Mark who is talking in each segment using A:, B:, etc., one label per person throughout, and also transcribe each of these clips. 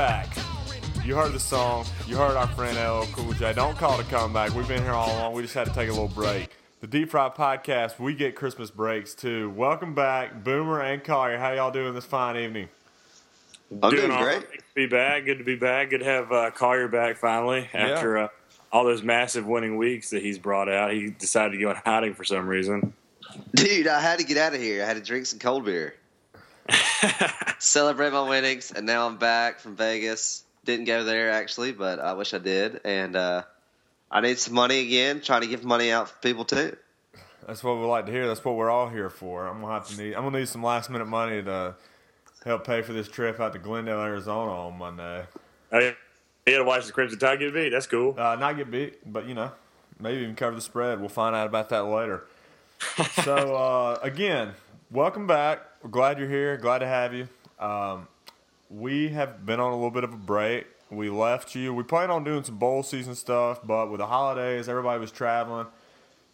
A: back. You heard the song. You heard our friend LL Cool J. Don't call it a comeback. We've been here all along. We just had to take a little break. The Deep Fried Podcast, we get Christmas breaks too. Welcome back, Boomer and Collier. How y'all doing this fine evening?
B: I'm doing,
C: all
B: great.
C: right. Good to be back. Good to be back. Good to have uh, Collier back finally after uh, all those massive winning weeks that he's brought out. He decided to go in hiding for some reason.
B: Dude, I had to get out of here. I had to drink some cold beer. Celebrate my winnings, and now I'm back from Vegas. Didn't go there actually, but I wish I did. And uh, I need some money again. Trying to give money out for people too.
A: That's what we like to hear. That's what we're all here for. I'm gonna have to need. I'm gonna need some last minute money to help pay for this trip out to Glendale, Arizona on Monday.
C: Oh, yeah. He had to watch the Crimson Tide get beat. That's cool.
A: Uh, not get beat, but you know, maybe even cover the spread. We'll find out about that later. so uh, again, welcome back. We're glad you're here. Glad to have you. Um, we have been on a little bit of a break. We left you. We plan on doing some bowl season stuff, but with the holidays, everybody was traveling.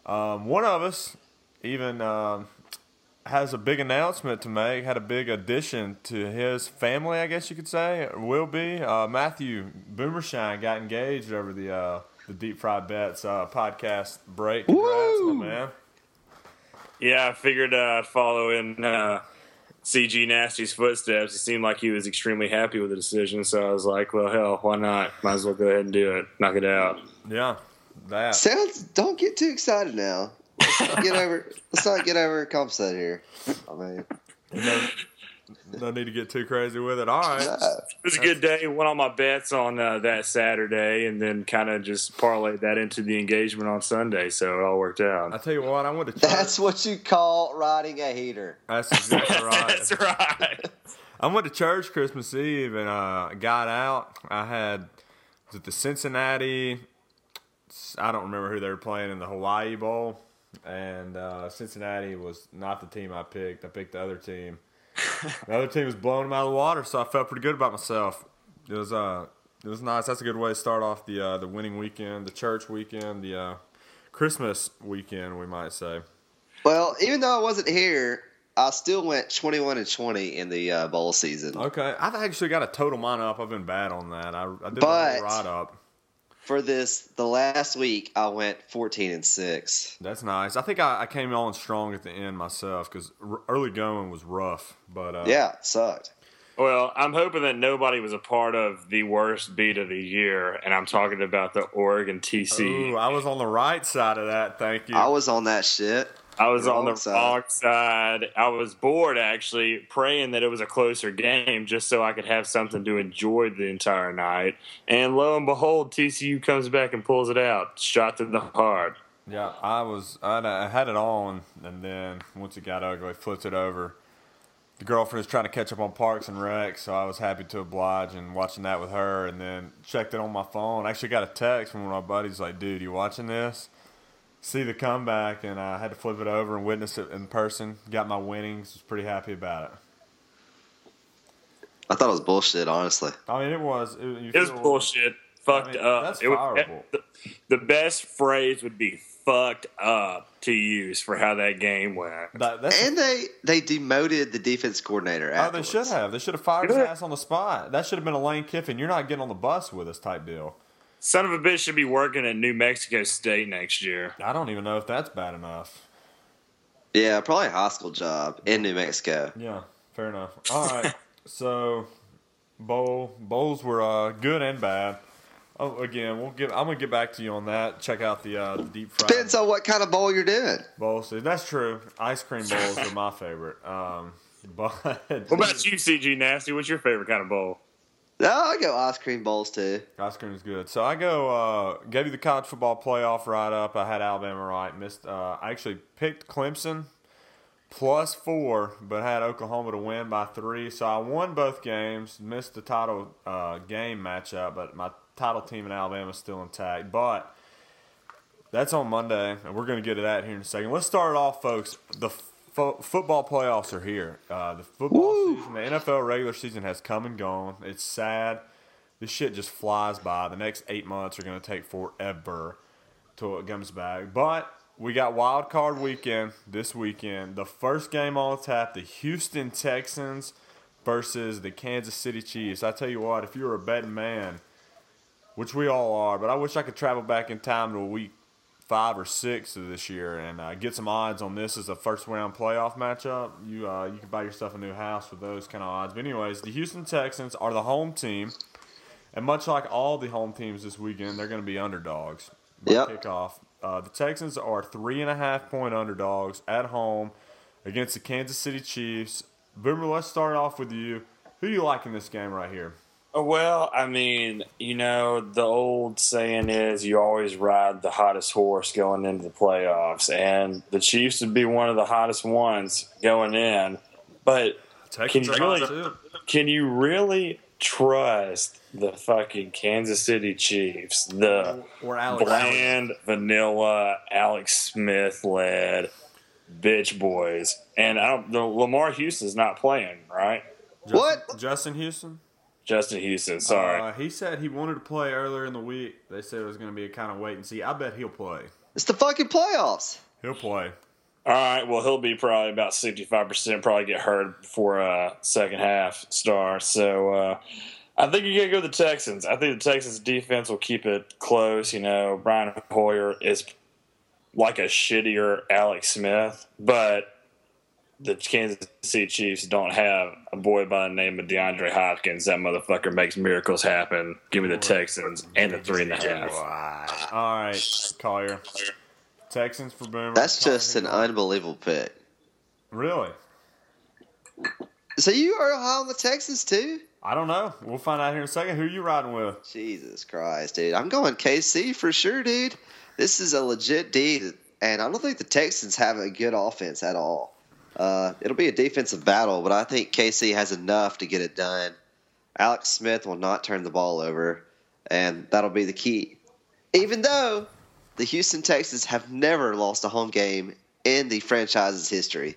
A: Um, one of us even um has a big announcement to make. Had a big addition to his family, I guess you could say. Will be uh, Matthew Boomershine got engaged over the uh, the Deep Fried Bets uh, podcast break. Congrats,
B: Woo!
A: my man.
C: Yeah, I figured uh, I'd follow in uh, CG Nasty's footsteps. He seemed like he was extremely happy with the decision, so I was like, well, hell, why not? Might as well go ahead and do it. Knock it out.
A: Yeah, that.
B: Sounds. Don't get too excited now. Let's not get over. Let's not get over overcompensated here. I mean,
A: No, no need to get too crazy with it. All right.
B: no.
C: It was a good day. Won all my bets on uh, that Saturday, and then kind of just parlayed that into the engagement on Sunday. So it all worked out.
A: I
C: out.
A: tell you what, I went to church.
B: that's what you call riding a heater.
A: That's exactly right.
C: That's right.
A: I went to church Christmas Eve and uh, got out. I had was it the Cincinnati? I don't remember who they were playing in the Hawaii Bowl, and uh, Cincinnati was not the team I picked. I picked the other team. The other team was blowing them out of the water, so I felt pretty good about myself. It was uh, it was nice. That's a good way to start off the uh, the winning weekend, the church weekend, the uh, Christmas weekend, we might say.
B: Well, even though I wasn't here, I still went 21 and 20 in the uh, bowl season.
A: Okay, I've actually got a total mine up. I've been bad on that. I, I did
B: But-
A: a ride up.
B: For this, the last week, I went 14 and 6.
A: That's nice. I think I, I came on strong at the end myself because r- early going was rough. But uh,
B: Yeah, it sucked.
C: Well, I'm hoping that nobody was a part of the worst beat of the year, and I'm talking about the Oregon TC.
A: Ooh, I was on the right side of that. Thank you.
B: I was on that shit.
C: I was on the
B: Wrong side.
C: wrong side. I was bored actually, praying that it was a closer game just so I could have something to enjoy the entire night. And lo and behold, TCU comes back and pulls it out. Shot to the heart.
A: yeah, I was. I, I had it on, and then once it got ugly, flipped it over. The girlfriend was trying to catch up on Parks and Rec, so I was happy to oblige and watching that with her. And then checked it on my phone. I actually got a text from one of my buddies like, "Dude, you watching this?" See the comeback, and I had to flip it over and witness it in person. Got my winnings. Was pretty happy about it.
B: I thought it was bullshit, honestly.
A: I mean, it was. It, you
C: It was
A: feel-
C: bullshit. Fucked
A: I mean,
C: up.
A: that's
C: It was-
A: fireable.
C: the, the best phrase would be "fucked up" to use for how that game went.
A: That, that's
B: And they they demoted the defense coordinator.
A: oh, they should have. They should have fired his ass on the spot. That should have been a Lane Kiffin. You're not getting on the bus with us type deal.
C: Son of a bitch should be working at New Mexico State next year.
A: I don't even know if that's bad enough.
B: Yeah, probably a high school job in New Mexico.
A: Yeah, fair enough. All right, so bowl bowls were uh, good and bad. Oh, again, we'll get. I'm gonna get back to you on that. Check out the, uh, the deep fried
B: Depends on what kind of bowl you're doing.
A: bowl. See, that's true. Ice cream bowls are my favorite. Um, but
C: What about you, CG Nasty? What's your favorite kind of bowl?
B: No, I go ice cream bowls too.
A: Ice cream is good. So I go uh, gave you the college football playoff right up. I had Alabama right. Missed. Uh, I actually picked Clemson plus four, but had Oklahoma to win by three. So I won both games. Missed the title uh, game matchup, but my title team in Alabama is still intact. But that's on Monday, and we're going to get to that here in a second. Let's start it off, folks. The fo- football playoffs are here. Uh, the football season, the NFL regular season has come and gone. It's sad. This shit just flies by. The next eight months are going to take forever till it comes back. But we got wild card weekend this weekend. The first game on tap, the Houston Texans versus the Kansas City Chiefs. I tell you what, if you're a betting man, which we all are, but I wish I could travel back in time to a week five or six of this year and uh, get some odds on this as a first round playoff matchup. You uh, you can buy yourself a new house with those kind of odds. But anyways, the Houston Texans are the home team, and much like all the home teams this weekend, they're going to be underdogs.
B: Yep.
A: Kickoff. Uh, the Texans are three and a half point underdogs at home against the Kansas City Chiefs. Boomer, let's start off with you. Who do you like in this game right here?
C: Oh, Well, I mean, you know, the old saying is you always ride the hottest horse going into the playoffs, and the Chiefs would be one of the hottest ones going in. But
A: Texans
C: you really- can you really trust the fucking Kansas City Chiefs? The
A: Or Alex.
C: bland, vanilla, Alex Smith led bitch boys. And I don't, the Lamar Houston's not playing, right?
A: Justin,
B: What?
A: Justin Houston?
C: Justin Houston, sorry.
A: Uh, he said he wanted to play earlier in the week. They said it was going to be a kind of wait and see. I bet he'll play.
B: It's the fucking playoffs.
A: He'll play.
C: All right, well, he'll be probably about 65%, probably get hurt before uh, second half star. So uh, I think you got to go with the Texans. I think the Texans defense will keep it close. You know, Brian Hoyer is like a shittier Alex Smith, but the Kansas City Chiefs don't have a boy by the name of DeAndre Hopkins. That motherfucker makes miracles happen. Give me the Texans and the three and a half.
A: All right, Collier. Texans for Boomer.
B: That's
A: Collier,
B: just an unbelievable pick.
A: Really?
B: So you are high on the Texans too?
A: I don't know. We'll find out here in a second. Who are you riding with?
B: Jesus Christ, dude. I'm going KC for sure, dude. This is a legit D, and I don't think the Texans have a good offense at all. Uh, it'll be a defensive battle, but I think KC has enough to get it done. Alex Smith will not turn the ball over, and that'll be the key. Even though the Houston Texans have never lost a home game in the franchise's history.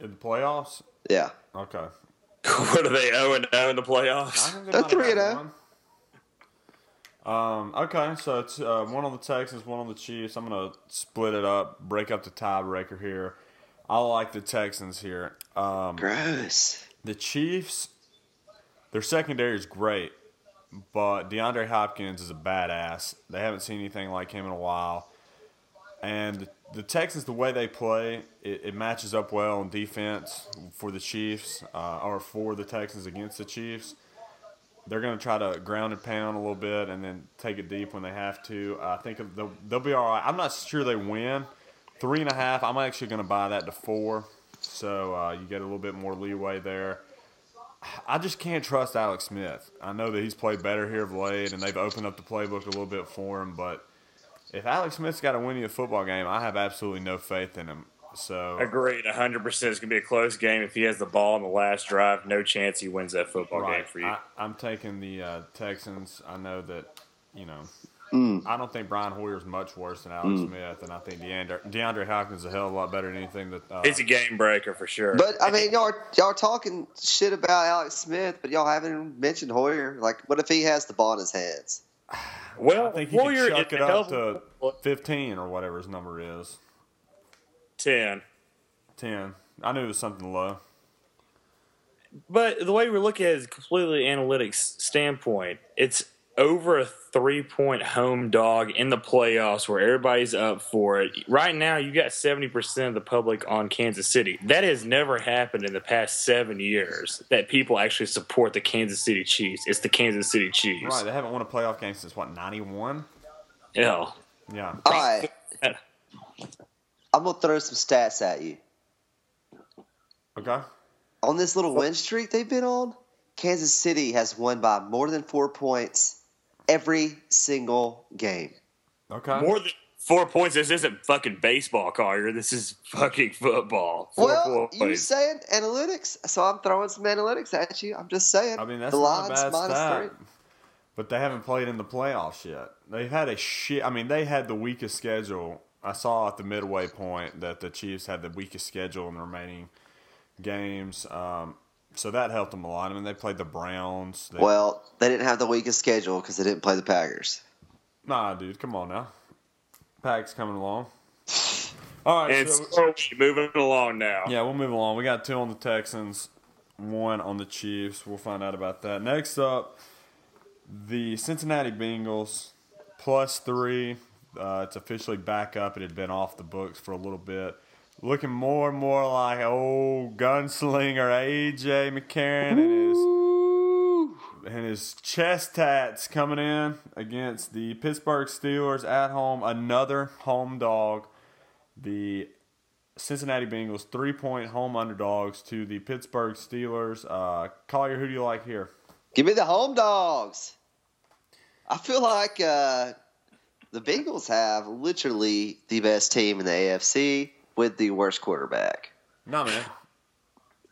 A: In the playoffs?
B: Yeah.
A: Okay.
C: what are they 0 and 0 in the playoffs?
A: think they
B: They're 3 and
A: got
B: oh.
A: Um, okay, so it's uh, one on the Texans, one on the Chiefs. I'm gonna split it up, break up the tiebreaker here. I like the Texans here. Um,
B: Gross.
A: the Chiefs, their secondary is great, but DeAndre Hopkins is a badass. They haven't seen anything like him in a while. And the, Texans, the way they play, it, it matches up well in defense for the Chiefs, uh, or for the Texans against the Chiefs. They're going to try to ground and pound a little bit and then take it deep when they have to. I think they'll, they'll be all right. I'm not sure they win. Three and a half, I'm actually going to buy that to four. So uh, you get a little bit more leeway there. I just can't trust Alex Smith. I know that he's played better here of late, and they've opened up the playbook a little bit for him. But if Alex Smith's got to win you a football game, I have absolutely no faith in him. So
C: Agreed, 100%. It's going to be a close game. If he has the ball in the last drive, no chance he wins that football game for you.
A: I, I'm taking the uh, Texans. I know that you know.
B: Mm.
A: I don't think Brian Hoyer's much worse than Alex Smith, and I think DeAndre, DeAndre Hopkins is a hell of a lot better than anything that. Uh,
C: it's a game breaker for sure.
B: But I mean, y'all are, y'all are talking shit about Alex Smith, but y'all haven't mentioned Hoyer. Like, what if he has the ball in his hands?
C: well,
A: I think he
C: Warrior
A: can chuck
C: is
A: it up to 15 or whatever his number is.
C: 10.
A: 10. I knew it was something low.
C: But the way we look at it is completely analytics standpoint. It's over a three point home dog in the playoffs where everybody's up for it. Right now, you got 70% of the public on Kansas City. That has never happened in the past seven years that people actually support the Kansas City Chiefs. It's the Kansas City Chiefs.
A: Right, they haven't won a playoff game since what, 91?
C: Yeah.
A: Yeah.
B: All right, I'm gonna throw some stats at you.
A: Okay.
B: On this little win streak they've been on, Kansas City has won by more than four points every single game.
A: Okay.
C: More than four points. This isn't fucking baseball, Collier. This is fucking football. Four
B: well, you
C: points.
B: saying analytics, so I'm throwing some analytics at you. I'm just saying.
A: I mean, that's
B: the
A: not a
B: line's
A: bad
B: minus
A: stat.
B: three.
A: But they haven't played in the playoffs yet. They've had a shit. I mean, they had the weakest schedule. I saw at the midway point that the Chiefs had the weakest schedule in the remaining games. Um, so that helped them a lot. I mean, they played the Browns. They,
B: Well, they didn't have the weakest schedule because they didn't play the Packers.
A: nah, dude, come on now. Pack's coming along. All right,
C: And
A: so,
C: so moving along now.
A: yeah, we'll move along. We got two on the Texans. one on the Chiefs. We'll find out about that. Next up, the Cincinnati Bengals plus three. Uh, it's officially back up. It had been off the books for a little bit. Looking more and more like old gunslinger AJ McCarron and his and his chest tats coming in against the Pittsburgh Steelers at home. Another home dog. The Cincinnati Bengals three point home underdogs to the Pittsburgh Steelers. Uh, Collier, who do you like here?
B: Give me the home dogs. I feel like uh, the Bengals have literally the best team in the AFC with the worst quarterback.
A: No man.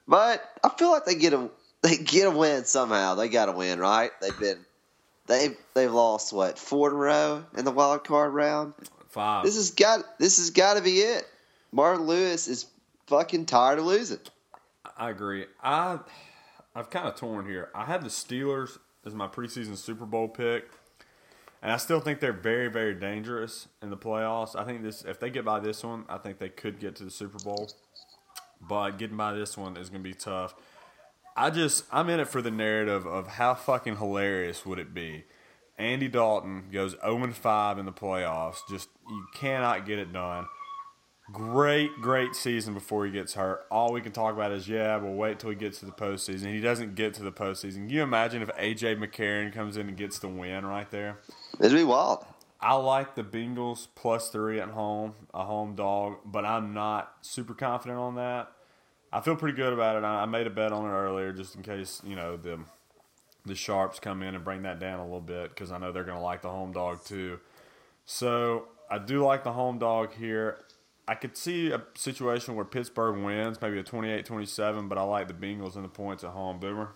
B: But I feel like they get a they get a win somehow. They got to win, right? They've been they they've lost what four in a row in the wild card round.
A: Five.
B: This has got this has got to be it. Marvin Lewis is fucking tired of losing.
A: I agree. I I've kind of torn here. I have the Steelers as my preseason Super Bowl pick, and I still think they're very very dangerous in the playoffs. I think this if they get by this one, I think they could get to the Super Bowl. But getting by this one is going to be tough. I just I'm in it for the narrative of how fucking hilarious would it be. Andy Dalton goes 0 5 in the playoffs. Just you cannot get it done. Great, great season before he gets hurt. All we can talk about is yeah, we'll wait till he gets to the postseason. He doesn't get to the postseason. Can you imagine if AJ McCarron comes in and gets the win right there?
B: It'd be wild.
A: I like the Bengals plus three at home, a home dog, but I'm not super confident on that. I feel pretty good about it. I made a bet on it earlier just in case you know the the sharps come in and bring that down a little bit because I know they're going to like the home dog too. So I do like the home dog here. I could see a situation where Pittsburgh wins, maybe a 28-27, but I like the Bengals and the points at home. Boomer.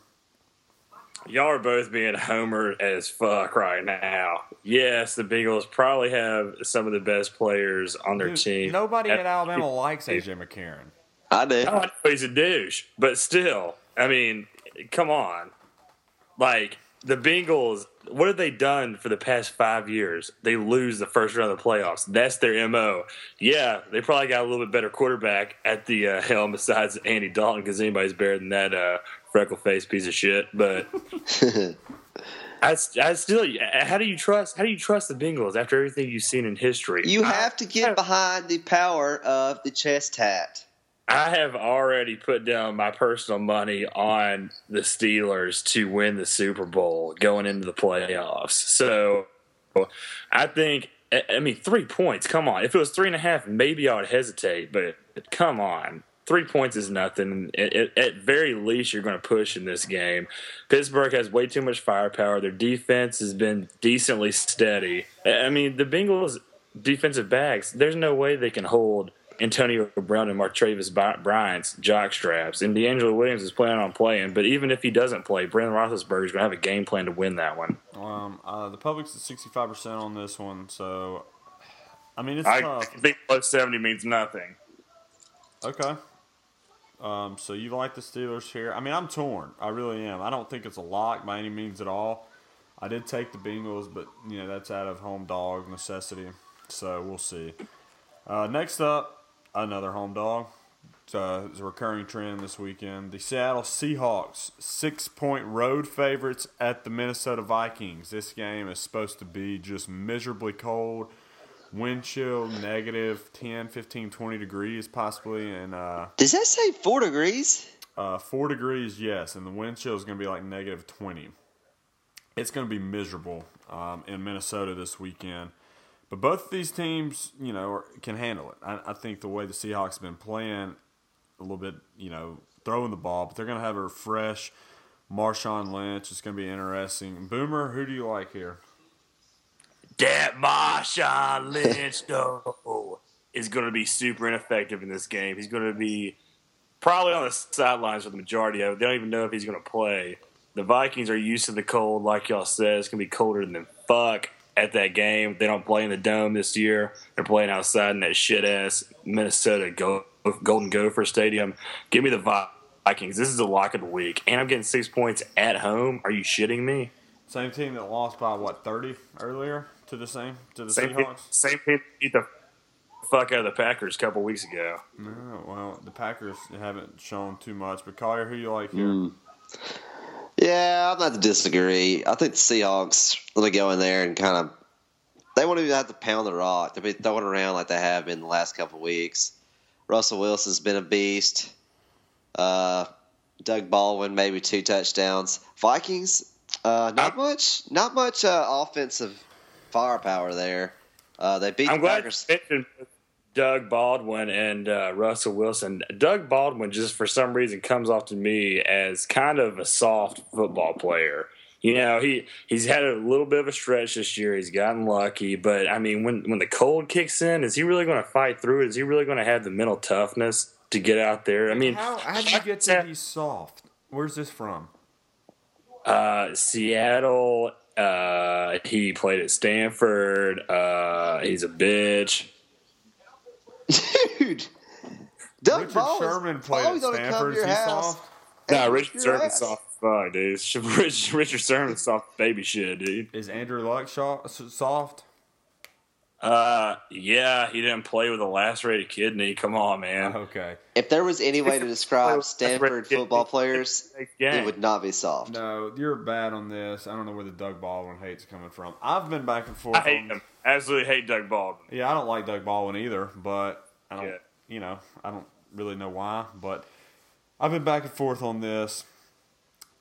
C: Y'all are both being homer as fuck right now. Yes, the Bengals probably have some of the best players on their
A: Dude,
C: team.
A: Nobody at Alabama likes AJ McCarron.
B: I do.
C: Oh, I know he's a douche, but still, I mean, come on. Like the Bengals, what have they done for the past five years? They lose the first round of the playoffs. That's their mo. Yeah, they probably got a little bit better quarterback at the uh, helm besides Andy Dalton because anybody's better than that uh, freckle faced piece of shit. But I, I still, how do you trust? How do you trust the Bengals after everything you've seen in history?
B: You
C: I-
B: have to get behind the power of the chest hat.
C: I have already put down my personal money on the Steelers to win the Super Bowl going into the playoffs. So I think, I I mean, three points. Come on. If it was three and a half, maybe I would hesitate, but come on. Three points is nothing. At, at, at very least, you're going to push in this game. Pittsburgh has way too much firepower. Their defense has been decently steady. I I mean, the Bengals' defensive backs, there's no way they can hold Antonio Brown and Martavis Bryant's jock straps. And DeAngelo Williams is planning on playing, but even if he doesn't play, Brandon Roethlisberger is going to have a game plan to win that one.
A: Um, uh, the public's at sixty-five percent on this one, so I mean it's
C: I
A: tough.
C: think plus 70 means nothing.
A: Okay. Um, so you like the Steelers here? I mean, I'm torn. I really am. I don't think it's a lock by any means at all. I did take the Bengals, but you know that's out of home dog necessity. So we'll see. Uh, next up, another home dog. Uh, it's a recurring trend this weekend. The Seattle Seahawks, six point road favorites at the Minnesota Vikings. This game is supposed to be just miserably cold. Wind chill negative 10, 15, 20 degrees possibly. And uh,
B: Does that say four degrees?
A: uh, four degrees, yes. And the wind chill is going to be like negative 20. It's going to be miserable um, in Minnesota this weekend. But both of these teams, you know, are, can handle it. I, I think the way the Seahawks have been playing, a little bit, you know, throwing the ball, but they're going to have a fresh Marshawn Lynch. It's going to be interesting. Boomer, who do you like here?
C: That Marshawn Lynch, though, is going to be super ineffective in this game. He's going to be probably on the sidelines for the majority of it. They don't even know if he's going to play. The Vikings are used to the cold, like y'all said. It's going to be colder than fuck at that game. They don't play in the dome this year. They're playing outside in that shit ass Minnesota Go- Golden Gopher Stadium. Give me the Vikings. This is a lock of the week, and I'm getting six points at home. Are you shitting me?
A: Same team that lost by what thirty earlier to the same to the
C: Same team,
A: Seahawks.
C: same team beat the fuck out of the Packers a couple weeks ago.
A: No, well, the Packers haven't shown too much. But Collier, who you like here?
B: Mm. Yeah, I'm not to disagree. I think the Seahawks going to go in there and kind of they won't even have to pound the rock. They'll be throwing around like they have been the last couple weeks. Russell Wilson's been a beast. Uh, Doug Baldwin maybe two touchdowns. Vikings, uh, not much, not much uh, offensive firepower there. Uh, they beat
C: I'm
B: the
C: glad
B: Packers.
C: you mentioned Doug Baldwin and uh, Russell Wilson. Doug Baldwin just for some reason comes off to me as kind of a soft football player. You know, he he's had a little bit of a stretch this year. He's gotten lucky, but I mean, when when the cold kicks in, is he really going to fight through it? Is he really going to have the mental toughness to get out there? I mean,
A: How how did you get to be soft? Where's this from?
C: Uh, Seattle. Uh, he played at Stanford. Uh, he's a bitch.
B: Dude, Doug
A: Richard
B: Baldwin's
A: Sherman played
B: probably
A: at Stanford.
B: to
A: Is he soft?
C: Nah, Richard
B: whip your
C: Sherman's soft fuck, dude. Rich, Richard Sherman's soft baby shit, dude.
A: Is Andrew Luck soft?
C: Uh, yeah, he didn't play with a lacerated kidney. Come on, man.
A: Okay.
B: If there was any way to describe Stanford football players,
C: Yeah.
B: it would not be soft.
A: No, you're bad on this. I don't know where the Doug Baldwin hate's coming from. I've been back and forth.
C: I hate
A: on-
C: him. Absolutely hate Doug Baldwin.
A: Yeah, I don't like Doug Baldwin either, but I don't.
C: Yeah.
A: You know, I don't really know why, but I've been back and forth on this.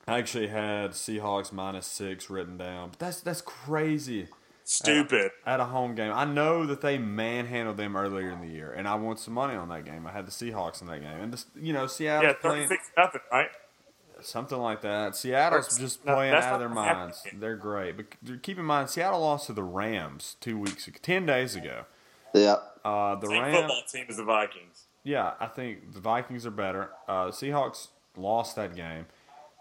A: I actually had Seahawks minus six written down, but that's that's crazy.
C: Stupid.
A: At a home game, I know that they manhandled them earlier in the year, and I won some money on that game. I had the Seahawks in that game, and this, you know, Seattle's
C: yeah,
A: playing
C: 36 nothing, right?
A: something like that. Seattle's just playing
C: that's
A: out of their
C: gonna happen.
A: minds. They're great, but keep in mind, Seattle lost to the Rams two weeks, ago, ten days ago.
B: Yeah.
A: Uh, the
C: Same
A: Rams.
C: football team as the Vikings.
A: Yeah, I think the Vikings are better. Uh, the Seahawks lost that game.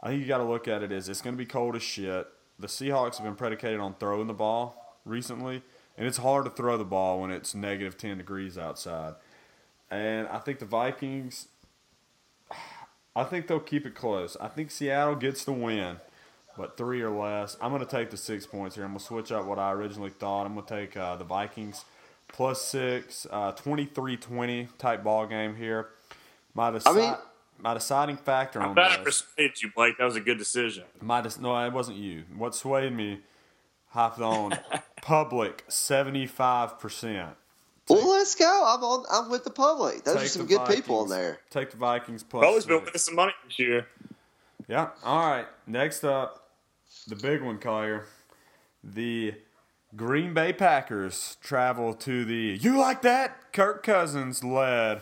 A: I think you got to look at it as it's going to be cold as shit. The Seahawks have been predicated on throwing the ball recently, and it's hard to throw the ball when it's negative 10 degrees outside. And I think the Vikings, I think they'll keep it close. I think Seattle gets the win, but three or less. I'm going to take the six points here. I'm going to switch up what I originally thought. I'm going to take uh, the Vikings plus six, uh, 23-20 type ball game here. My, deci-
B: mean-
A: my deciding factor
C: I'm
A: on
C: glad I
A: this.
C: persuaded you, Blake. That was a good decision.
A: My dis- no, it wasn't you. What swayed me, hopped on public seventy five percent.
B: Well, let's go. I'm on. I'm with the public. Those are some
A: the
B: good people in there.
A: Take the Vikings plus.
C: Bo's been winning some money this year.
A: Yeah. All right. Next up, the big one, Collier. The Green Bay Packers travel to the you like that Kirk Cousins led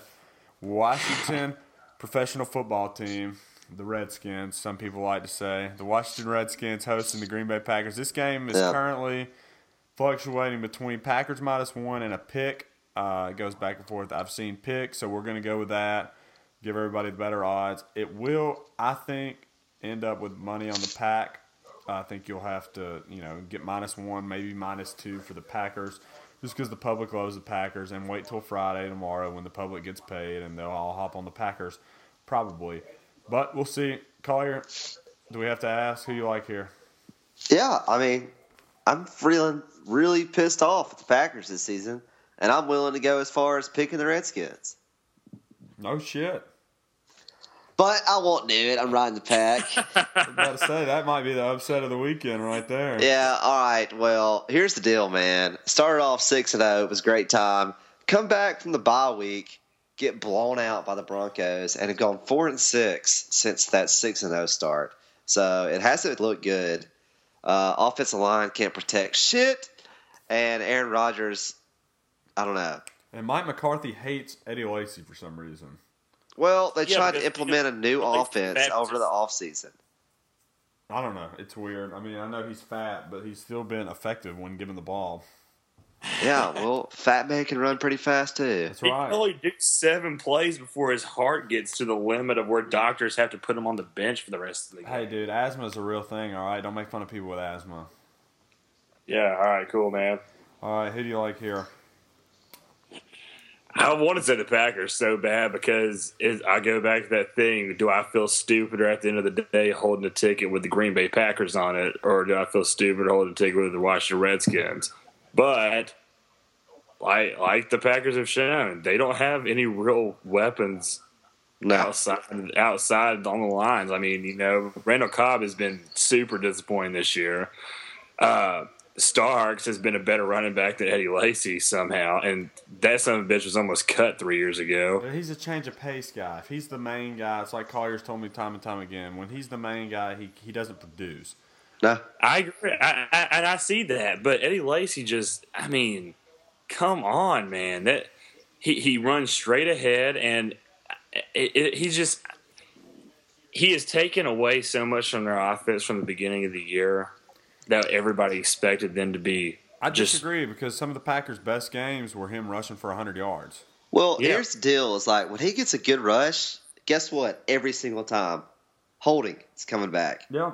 A: Washington professional football team, the Redskins. Some people like to say the Washington Redskins hosting the Green Bay Packers. This game is
B: Yeah.
A: currently fluctuating between Packers minus one and a pick. Uh, it goes back and forth. I've seen picks, so we're going to go with that. Give everybody the better odds. It will, I think, end up with money on the pack. I think you'll have to, you know, get minus one, maybe minus two for the Packers, just because the public loves the Packers, and wait till Friday tomorrow when the public gets paid, and they'll all hop on the Packers, probably. But we'll see. Collier, do we have to ask who you like here?
B: Yeah, I mean, I'm feeling really pissed off at the Packers this season, and I'm willing to go as far as picking the Redskins.
A: No shit.
B: But I won't do it. I'm riding the pack.
A: I was about to say that might be the upset of the weekend right there.
B: yeah. All right. Well, here's the deal, man. Started off six and zero. It was a great time. Come back from the bye week, get blown out by the Broncos, and have gone four and six since that six and zero start. So it hasn't looked good. Uh, offensive line can't protect shit, and Aaron Rodgers. I don't know.
A: And Mike McCarthy hates Eddie Lacy for some reason.
B: Well, they
C: Yeah,
B: tried to implement a new offense
C: Baptist-
B: over the offseason.
A: I don't know. It's weird. I mean, I know he's fat, but he's still been effective when given the ball.
B: Yeah, well, Fat Man can run pretty fast too.
A: That's
C: He
A: right.
C: can only do seven plays before his heart gets to the limit of where doctors have to put him on the bench for the rest of the game.
A: Hey, dude, asthma is a real thing. All right, don't make fun of people with asthma.
C: Yeah, all right, cool, man.
A: All right, who do you like here?
C: I want to say the Packers so bad because it, I go back to that thing. Do I feel stupider at the end of the day holding a ticket with the Green Bay Packers on it, or do I feel stupid holding a ticket with the Washington Redskins? But like like the Packers have shown, they don't have any real weapons
B: No.
C: outside outside on the lines. I mean, you know, Randall Cobb has been super disappointing this year. Uh, Starks has been a better running back than Eddie Lacy somehow, and that son of a bitch was almost cut three years ago.
A: But he's a change of pace guy. If he's the main guy, it's like Collier's told me time and time again. When he's the main guy, he he doesn't produce.
B: No.
C: I agree, I, I, and I see that, but Eddie Lacy just, I mean, come on, man. That he he runs straight ahead, and it, it, he's just he has taken away so much from their offense from the beginning of the year that everybody expected them to be.
A: I
C: just
A: disagree because some of the Packers' best games were him rushing for 100 yards.
B: Well,
C: Yeah.
B: here's the deal: is like when he gets a good rush, guess what? Every single time, holding is coming back.
A: Yeah.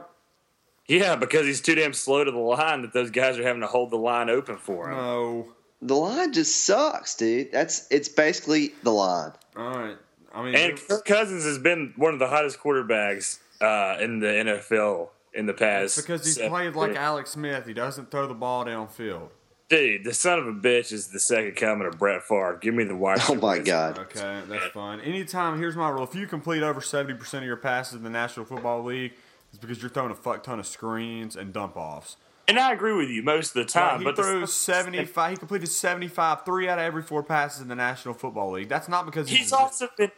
C: Yeah, because he's too damn slow to the line that those guys are having to hold the line open for him.
A: No.
B: The line just sucks, dude. That's it's basically the line.
A: All right. I mean,
C: And Kirk Cousins has been one of the hottest quarterbacks uh, in the NFL in the past.
A: it's because he's
C: seven
A: played like
C: years.
A: Alex Smith. He doesn't throw the ball downfield.
C: Dude, the son of a bitch is the second coming of Brett Favre. Give me the wide.
B: Oh my
C: receiver.
B: god.
A: Okay, that's fine. Anytime, here's my rule: if you complete over 70% of your passes in the National Football League, it's because you're throwing a fuck ton of screens and dump offs.
C: And I agree with you most of the time.
A: he
C: but the-
A: threw 75. He completed 75, three out of every four passes in the National Football League. That's not because
C: he's also been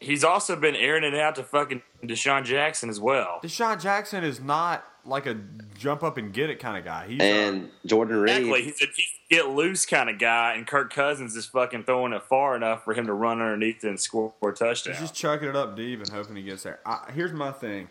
C: he's also been airing it out to fucking DeSean Jackson as well.
A: DeSean Jackson is not like a jump up and get it kind of guy. He's
B: And Jordan Reed.
C: Exactly, he's a he's a get loose kind of guy, and Kirk Cousins is fucking throwing it far enough for him to run underneath and score a touchdown.
A: He's just chucking it up deep and hoping he gets there. I, here's my thing: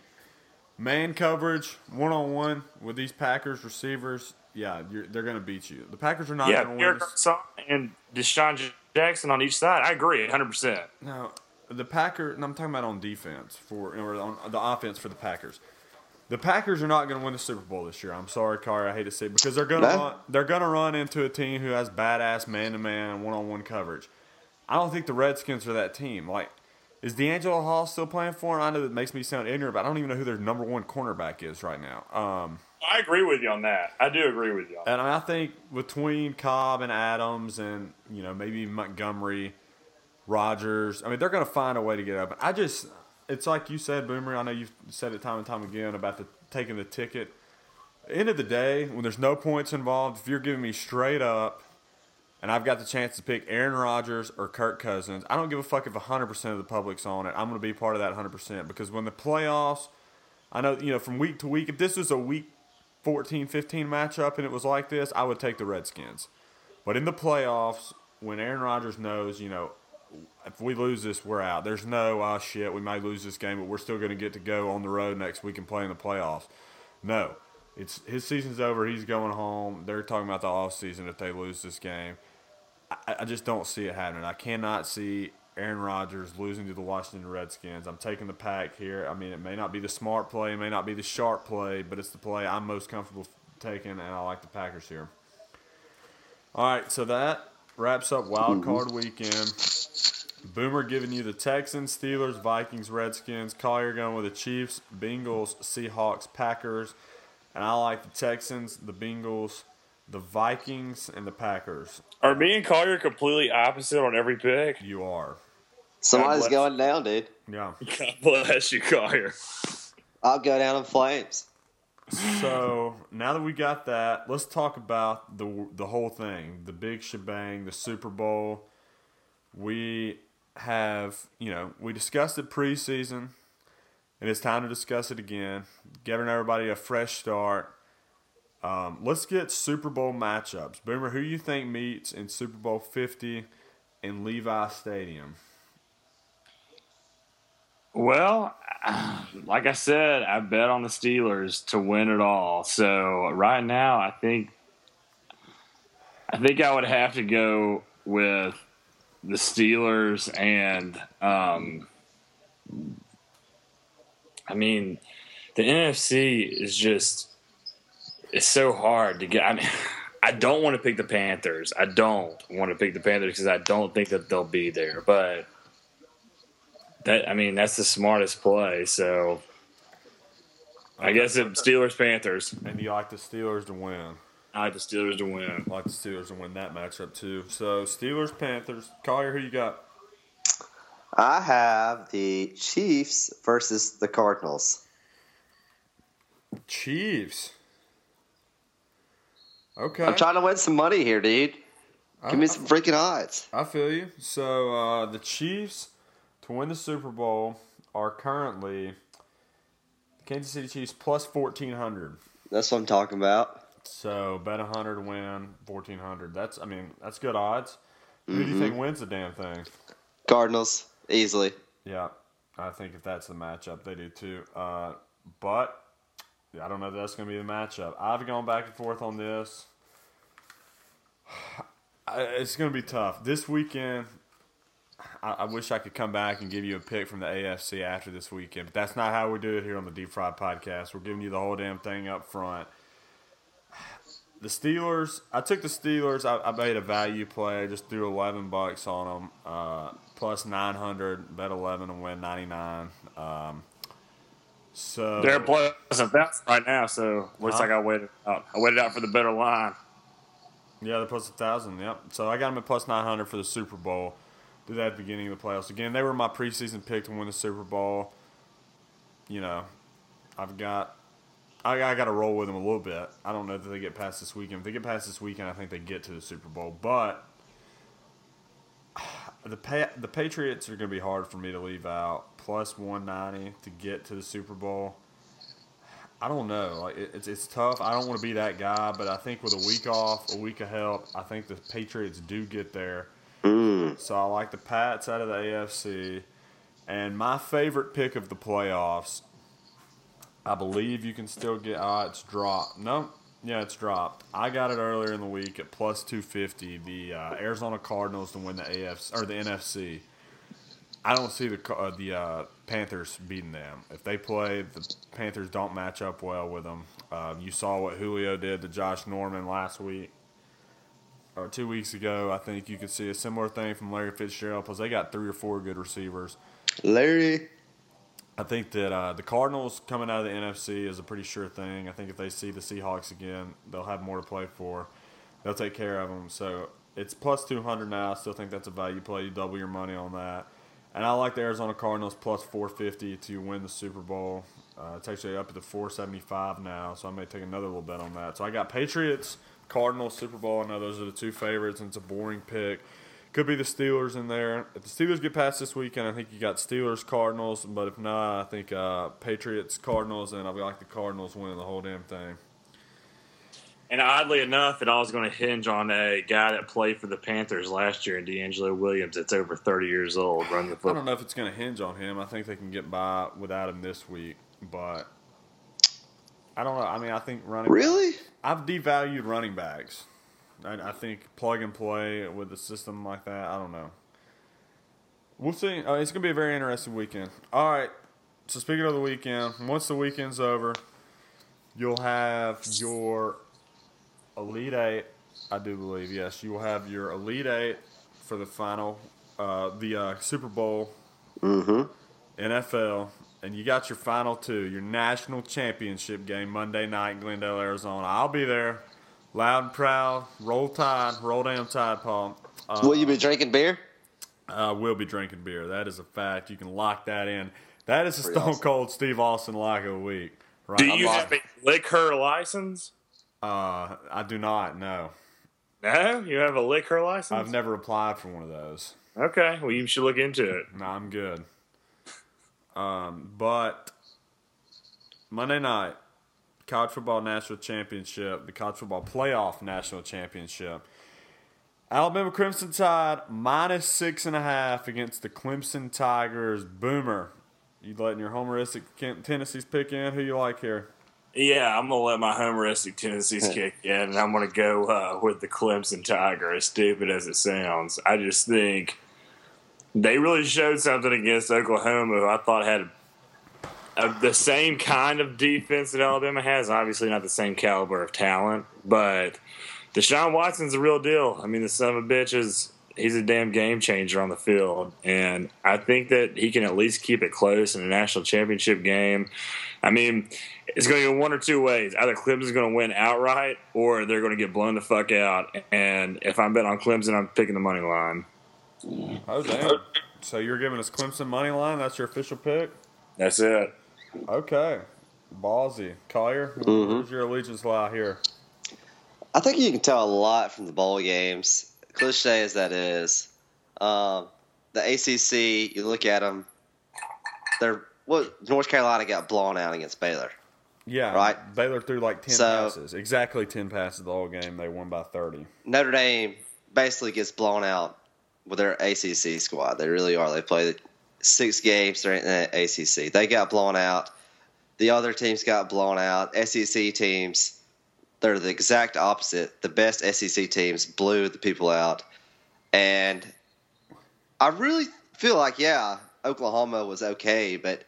A: man coverage, one on one with these Packers receivers. Yeah, you're, they're going to beat you. The Packers are not
C: yeah,
A: going to win.
C: Eric
A: This.
C: And DeSean Jackson on each side. I agree, hundred percent.
A: No, the Packers. And I'm talking about on defense for or on the offense for the Packers. The Packers are not going to win the Super Bowl this year. I'm sorry, Car. I hate to say it because they're going to
B: No.
A: run, they're going to run into a team who has badass man to man, one on one coverage. I don't think the Redskins are that team. Like, is DeAngelo Hall still playing for them? I know that makes me sound ignorant, but I don't even know who their number one cornerback is right now. Um,
C: I agree with you on that. I do agree with you.
A: And I think between Cobb and Adams and, you know, maybe Montgomery, Rogers, I mean, they're going to find a way to get up. I just, it's like you said, Boomer. I know you've said it time and time again about the taking the ticket. End of the day, when there's no points involved, if you're giving me straight up and I've got the chance to pick Aaron Rodgers or Kirk Cousins, I don't give a fuck if 100% of the public's on it. I'm going to be part of that 100% because when the playoffs, I know, you know, from week to week, if this was a week 14 15 matchup and it was like this, I would take the Redskins. But in the playoffs, when Aaron Rodgers knows, you know, if we lose this, we're out. There's no, oh shit, we might lose this game, but we're still going to get to go on the road next week and play in the playoffs. No. It's his season's over. He's going home. They're talking about the off season if they lose this game. I, I just don't see it happening. I cannot see Aaron Rodgers losing to the Washington Redskins. I'm taking the pack here. I mean, it may not be the smart play, it may not be the sharp play, but it's the play I'm most comfortable taking, and I like the Packers here. All right, so that wraps up Wild mm-hmm. Card Weekend. Boomer giving you the Texans, Steelers, Vikings, Redskins. Collier going with the Chiefs, Bengals, Seahawks, Packers. And I like the Texans, the Bengals, the Vikings, and the Packers.
C: Are me and Collier completely opposite on every pick?
A: You are.
B: Somebody's going down, dude.
A: Yeah.
C: God bless you, Collier.
B: I'll go down in flames.
A: So now that we got that, let's talk about the the whole thing, the big shebang, the Super Bowl. We have, you know, we discussed it preseason, and it's time to discuss it again, giving everybody a fresh start. Um, let's get Super Bowl matchups. Boomer, who you think meets in Super Bowl Fifty in Levi Stadium?
C: Well, like I said, I bet on the Steelers to win it all. So right now, I think I think I would have to go with the Steelers and um, I mean the NFC is just it's so hard to get. I mean. I don't want to pick the Panthers. I don't want to pick the Panthers because I don't think that they'll be there. But that I mean, that's the smartest play. So I guess it's Steelers Panthers.
A: And you like the Steelers to win?
C: I like the Steelers to win.
A: I like the Steelers to win that matchup too. So Steelers, Panthers. Collier, who you got?
B: I have the Chiefs versus the Cardinals.
A: Chiefs. Okay.
B: I'm trying to win some money here, dude. Give me some freaking odds.
A: I feel you. So uh, the Chiefs to win the Super Bowl are currently Kansas City Chiefs plus fourteen hundred.
B: That's what I'm talking about.
A: So bet hundred to win fourteen hundred. That's I mean that's good odds. Who
B: Mm-hmm.
A: do you think wins the damn thing?
B: Cardinals easily.
A: Yeah, I think if that's the matchup, they do too. Uh, but I don't know if that's going to be the matchup. I've gone back and forth on this. I- It's going to be tough this weekend. I, I wish I could come back and give you a pick from the AFC after this weekend, but that's not how we do it here on the Deep Fried Podcast. We're giving you the whole damn thing up front. The Steelers, I took the Steelers. I, I made a value play. Just threw eleven bucks on them, uh, plus nine hundred. Bet eleven and win ninety nine. Um, so
C: They're plus a thousand right now, so looks
A: Huh?
C: like I waited out. I waited out for the better line.
A: Yeah, they're plus a thousand. Yep. So I got them at plus nine hundred for the Super Bowl. Did that at the beginning of the playoffs. Again, they were my preseason pick to win the Super Bowl. You know, I've got, I, I got to roll with them a little bit. I don't know that they get past this weekend. If they get past this weekend, I think they get to the Super Bowl. But the pa- the Patriots are going to be hard for me to leave out. Plus one ninety to get to the Super Bowl. I don't know. Like it, it's it's tough. I don't want to be that guy, but I think with a week off, a week of help, I think the Patriots do get there.
B: Mm.
A: So I like the Pats out of the AFC, and my favorite pick of the playoffs. I believe you can still get. Ah, it's dropped. No, yeah, it's dropped. I got it earlier in the week at plus two fifty. The uh, Arizona Cardinals to win the AFC or the NFC. I don't see the uh, the uh, Panthers beating them. If they play, the Panthers don't match up well with them. Uh, you saw what Julio did to Josh Norman last week or two weeks ago. I think you could see a similar thing from Larry Fitzgerald because they got three or four good receivers.
B: Larry.
A: I think that uh, the Cardinals coming out of the NFC is a pretty sure thing. I think if they see the Seahawks again, they'll have more to play for. They'll take care of them. So it's plus 200 now. I still think that's a value play. You double your money on that. And I like the Arizona Cardinals plus 450 to win the Super Bowl. Uh, it's actually up to 475 now, so I may take another little bet on that. So I got Patriots, Cardinals, Super Bowl. I know those are the two favorites, and it's a boring pick. Could be the Steelers in there. If the Steelers get past this weekend, I think you got Steelers, Cardinals. But if not, I think uh, Patriots, Cardinals, and be like the Cardinals winning the whole damn thing.
C: And oddly enough, it all is going to hinge on a guy that played for the Panthers last year, DeAngelo Williams, that's over 30 years old, running the football.
A: I don't know if it's going to hinge on him. I think they can get by without him this week, but I don't know. I mean, I think running.
B: Really?
A: I've devalued running backs. I, I think plug and play with a system like that. I don't know. We'll see. Uh, it's going to be a very interesting weekend. All right. So speaking of the weekend, once the weekend's over, you'll have your Elite Eight. I do believe yes. You will have your Elite Eight for the final, uh, the uh, Super Bowl,
B: Mm-hmm.
A: NFL, and you got your final two, your national championship game Monday night in Glendale, Arizona. I'll be there, loud and proud. Roll Tide, roll damn Tide, Paul. Uh,
B: Will you be drinking beer?
A: I will be drinking beer. That is a fact. You can lock that in. That is a
B: Pretty
A: Stone
B: awesome.
A: Cold Steve Austin like a week. Right?
C: Do
A: I'm
C: you
A: locked-
C: have a liquor license?
A: Uh, I do not. No,
C: No, you have a liquor license.
A: I've never applied for one of those.
C: Okay, well you should look into it.
A: No, I'm good. Um, but Monday night, college football national championship, the college football playoff national championship. Alabama Crimson Tide minus six and a half against the Clemson Tigers. Boomer, you letting your homeristic Tennessee's pick in? Who you like here?
C: Yeah, I'm gonna let my homeristic tendencies kick in, and I'm gonna go uh, with the Clemson Tiger. As stupid as it sounds, I just think they really showed something against Oklahoma. Who I thought had uh, the same kind of defense that Alabama has. Obviously, not the same caliber of talent, but Deshaun Watson's a real deal. I mean, the son of a bitch is he's a damn game changer on the field, and I think that he can at least keep it close in a national championship game. I mean, it's going to go one or two ways. Either Clemson's going to win outright, or they're going to get blown the fuck out. And if I'm betting on Clemson, I'm picking the money line.
A: Oh damn! So you're giving us Clemson money line? That's your official pick?
C: That's it.
A: Okay, ballsy. Collier,
B: Mhm.
A: where's your allegiance lie here?
B: I think you can tell a lot from the bowl games, cliche as that is. Um, the ACC, you look at them, they're what North Carolina got blown out against Baylor.
A: Yeah,
B: Right.
A: Baylor threw like ten
B: So-
A: passes, exactly ten passes the whole game. They won by thirty.
B: Notre Dame basically gets blown out with their ACC squad. They really are. They played six games during the ACC. They got blown out. The other teams got blown out. SEC teams, they're the exact opposite. The best SEC teams blew the people out. And I really feel like, yeah, Oklahoma was okay, but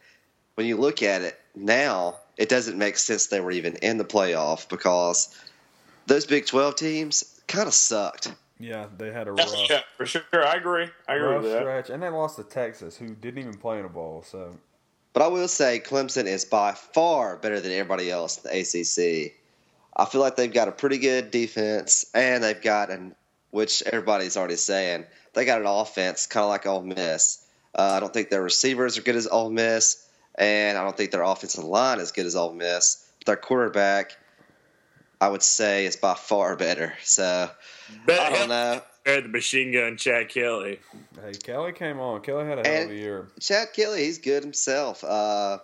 B: when you look at it now, it doesn't make sense they were even in the playoff because those Big 12 teams kind of sucked.
A: Yeah, they had a rough,
C: Yeah, for sure. I agree. I agree
A: rough
C: with that.
A: stretch, and they lost to Texas, who didn't even play in a bowl. So
B: But I will say Clemson is by far better than everybody else in the ACC. I feel like they've got a pretty good defense, and they've got an which everybody's already saying they got an offense kind of like Ole Miss. Uh, I don't think their receivers are good as Ole Miss, and I don't think their offensive line is good as Ole Miss. But their quarterback, I would say, is by far better. So
C: Bet
B: I don't know.
C: compared to Machine Gun Chad Kelly.
A: hey, Kelly came on. Kelly had a hell of a year.
B: Chad Kelly, he's good himself. Uh,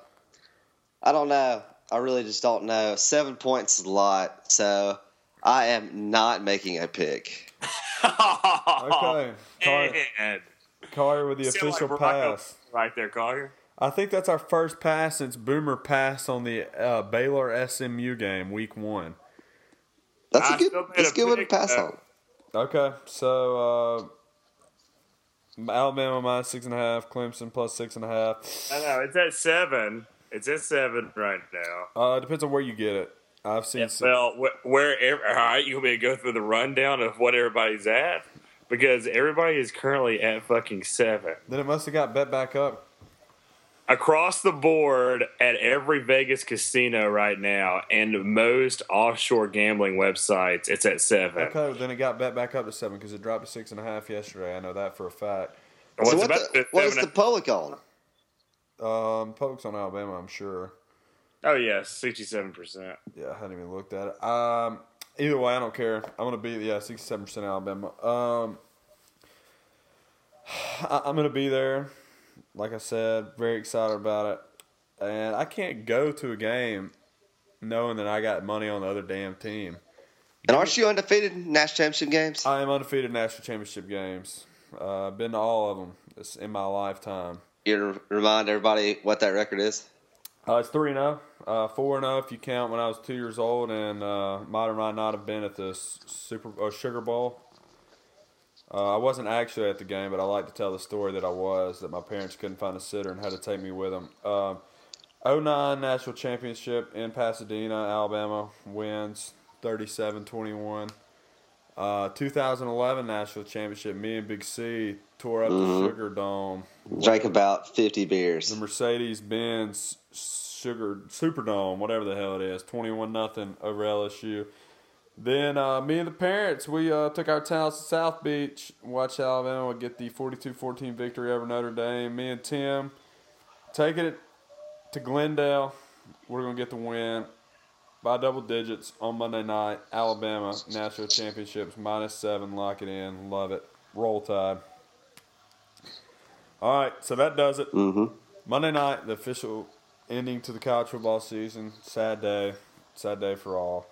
B: I don't know. I really just don't know. Seven points is a lot, so I am not making a pick.
A: Okay, Collier,
C: Man.
A: Collier with the
C: Sound
A: official
C: like
A: pass.
C: Right there, Collier.
A: I think that's our first pass since Boomer passed on the uh, Baylor SMU game, week one.
B: That's
C: I
B: a good.
C: still made
B: That's a
C: a
B: good one to
C: pick,
B: pass on.
A: Okay, so uh, Alabama minus six and a half, Clemson plus six and a half.
C: I know it's at seven. It's at seven right now.
A: Uh, it depends on where you get it. I've seen. some-
C: Well, wh- where all right, you want me to go through the rundown of what everybody's at? Because everybody is currently at fucking seven.
A: then it must have got bet back up.
C: Across the board at every Vegas casino right now and most offshore gambling websites, it's at seven.
A: Okay, then it got bet back up to seven because it dropped to six and a half yesterday. I know that for a fact.
C: What's
B: so what,
C: about
B: the, what is the public on?
A: Um, public's on Alabama, I'm sure.
C: Oh, yeah, 67%.
A: Yeah, I hadn't even looked at it. Um, either way, I don't care. I'm gonna be yeah, sixty-seven percent Alabama. Um, I, I'm gonna be there. Like I said, very excited about it, and I can't go to a game knowing that I got money on the other damn team.
B: And aren't you undefeated in national championship games?
A: I am undefeated in national championship games. Uh, I've been to all of them It's in my lifetime.
B: You remind everybody what that record is.
A: Uh, it's three and zero, uh, four and zero if you count when I was two years old, and uh, might or might not have been at the Super uh, Sugar Bowl. Uh, I wasn't actually at the game, but I like to tell the story that I was. That my parents couldn't find a sitter and had to take me with them. Um, 09 national championship in Pasadena, Alabama wins 37-21. Uh, 2011 national championship, me and Big C tore up the Sugar Dome.
B: Drank about fifty beers.
A: The Mercedes Benz Sugar Superdome, whatever the hell it is, twenty one nothing over LSU. Then uh, me and the parents, we uh, took our talents to South Beach, watched Alabama get the 42-14 victory over Notre Dame. Me and Tim taking it to Glendale. We're gonna get the win by double digits on Monday night. Alabama national championships minus seven, lock it in, love it. Roll Tide. All right, so that does it.
B: Mm-hmm.
A: Monday night, the official ending to the college football season. Sad day. Sad day for all.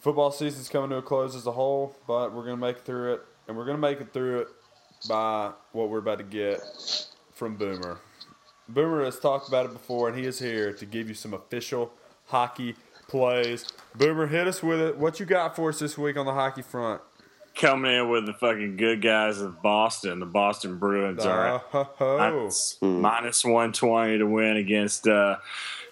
A: Football season's coming to a close as a whole, but we're going to make it through it. And we're going to make it through it by what we're about to get from Boomer. Boomer has talked about it before, and he is here to give you some official hockey plays. Boomer, hit us with it. What you got for us this week on the hockey front?
C: Coming in with the fucking good guys of Boston. The Boston Bruins are at
A: Uh, ho, ho.
C: minus, minus 120 to win against uh,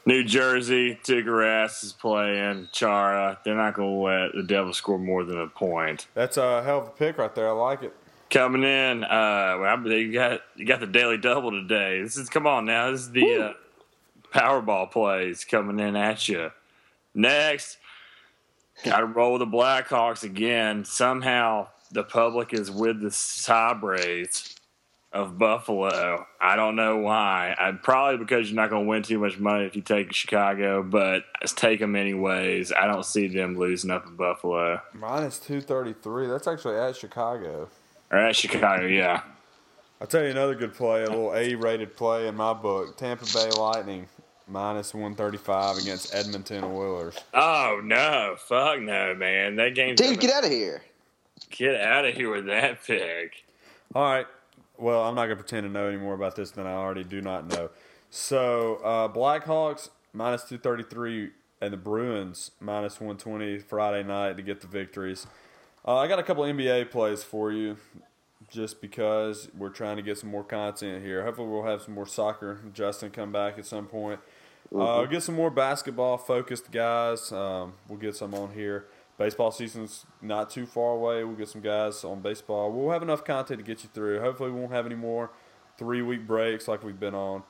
C: New Jersey. Tuukka Rask is playing. Chara. They're not going to let the Devils score more than a point.
A: That's a hell of a pick right there. I like it.
C: Coming in, uh, well, you got you got the daily double today. This is come on now. This is the uh, Powerball plays coming in at you. Next, got to roll with the Blackhawks again. Somehow the public is with the Sabres of Buffalo. I don't know why. I'd probably because you're not going to win too much money if you take Chicago, but let's take them anyways. I don't see them losing up in Buffalo.
A: Minus 233. That's actually at Chicago.
C: Or at Chicago, yeah.
A: I'll tell you another good play, a little A rated play in my book. Tampa Bay Lightning minus 135 against Edmonton Oilers.
C: Oh, no. Fuck no, man. That game.
B: Dude, get out of here.
C: Get out of here with that pick.
A: All right. Well, I'm not going to pretend to know any more about this than I already do not know. So, uh, Blackhawks minus 233 and the Bruins minus 120 Friday night to get the victories. Uh, I got a couple NBA plays for you just because we're trying to get some more content here. Hopefully, we'll have some more soccer. Justin come back at some point. Uh, we'll get some more basketball focused guys. Um, we'll get some on here. Baseball season's not too far away. We'll get some guys on baseball. We'll have enough content to get you through. Hopefully, we won't have any more three week breaks like we've been on.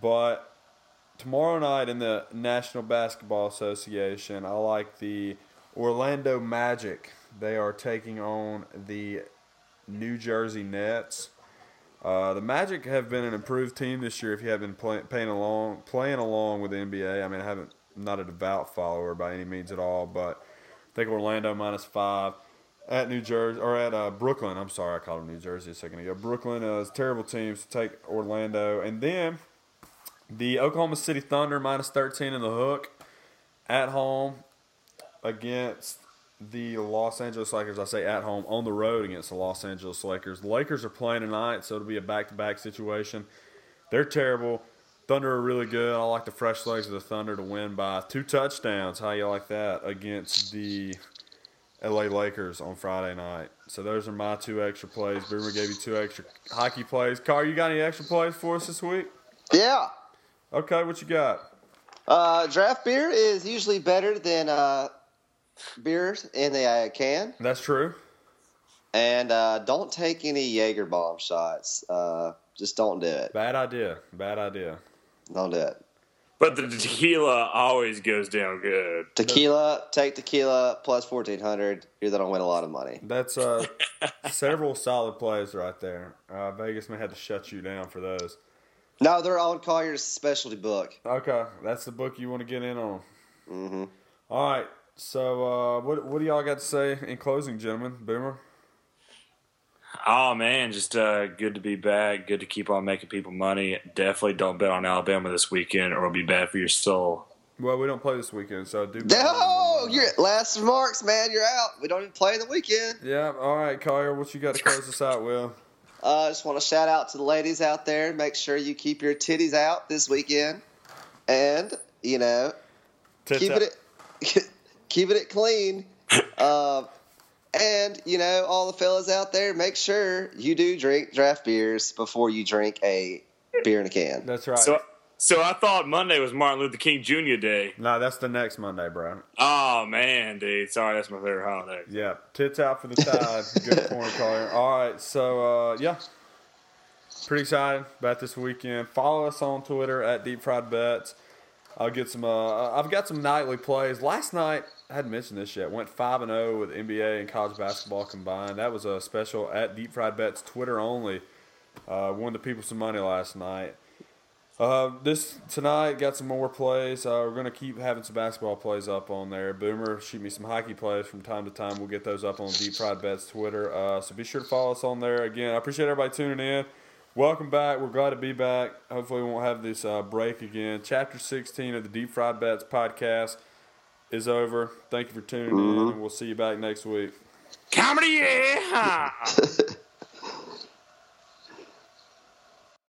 A: But tomorrow night in the National Basketball Association, I like the Orlando Magic. They are taking on the New Jersey Nets. Uh, the Magic have been an improved team this year. If you have been play, playing along, playing along with the NBA, I mean, I haven't not a devout follower by any means at all, but I think Orlando minus five at New Jersey or at uh, Brooklyn. I'm sorry, I called them New Jersey a second ago. Brooklyn uh, is terrible teams to take Orlando, and then the Oklahoma City Thunder minus 13 in the hook at home against the Los Angeles Lakers. I say at home on the road against the Los Angeles Lakers. The Lakers are playing tonight, so it'll be a back-to-back situation. They're terrible. Thunder are really good. I like the fresh legs of the Thunder to win by two touchdowns. How you like that against the LA Lakers on Friday night? So those are my two extra plays. Boomer gave you two extra hockey plays. Car, you got any extra plays for us this week?
B: Yeah.
A: Okay, what you got?
B: Uh, draft beer is usually better than uh, beers in the uh, can.
A: That's true.
B: And uh, don't take any Jaeger bomb shots. Uh, just don't do it.
A: Bad idea. Bad idea.
B: Don't do it.
C: But the tequila always goes down good.
B: Tequila, take tequila plus fourteen hundred. You're gonna win a lot of money.
A: That's uh, several solid plays right there. Uh, Vegas may have to shut you down for those.
B: No, they're all on Collier's specialty book.
A: Okay, that's the book you want to get in on.
B: Mm-hmm.
A: All right. So, uh, what what do y'all got to say in closing, gentlemen? Boomer.
C: Oh man, just uh, good to be back. Good to keep on making people money. Definitely don't bet on Alabama this weekend, or it'll be bad for your soul.
A: Well, we don't play this weekend, so do.
B: No, you're last remarks, man. You're out. We don't even play the weekend.
A: Yeah. All right, Collier. What you got to close us out with?
B: I uh, just want to shout out to the ladies out there. Make sure you keep your titties out this weekend, and you know,
A: Tits
B: keep
A: out.
B: it keeping it clean. uh, and you know, all the fellas out there, make sure you do drink draft beers before you drink a beer in a can.
A: That's right.
C: So, so I thought Monday was Martin Luther King Jr. Day.
A: no, that's the next Monday, bro.
C: Oh man, dude. Sorry, that's my favorite holiday.
A: Yeah, tits out for the tide. Good point, Collier. All right, so uh, yeah, pretty excited about this weekend. Follow us on Twitter at Deep Fried Bets. I'll get some. Uh, I've got some nightly plays. Last night, I hadn't mentioned this yet. Went five and zero with NBA and college basketball combined. That was a special at Deep Fried Bets Twitter only. Uh, won the people some money last night. Uh, this tonight got some more plays. Uh, we're gonna keep having some basketball plays up on there. Boomer, shoot me some hockey plays from time to time. We'll get those up on Deep Fried Bets Twitter. Uh, so be sure to follow us on there. Again, I appreciate everybody tuning in. Welcome back. We're glad to be back. Hopefully, we won't have this uh, break again. Chapter 16 of the Deep Fried Bets podcast is over. Thank you for tuning in, and we'll see you back next week.
C: Comedy, yeah.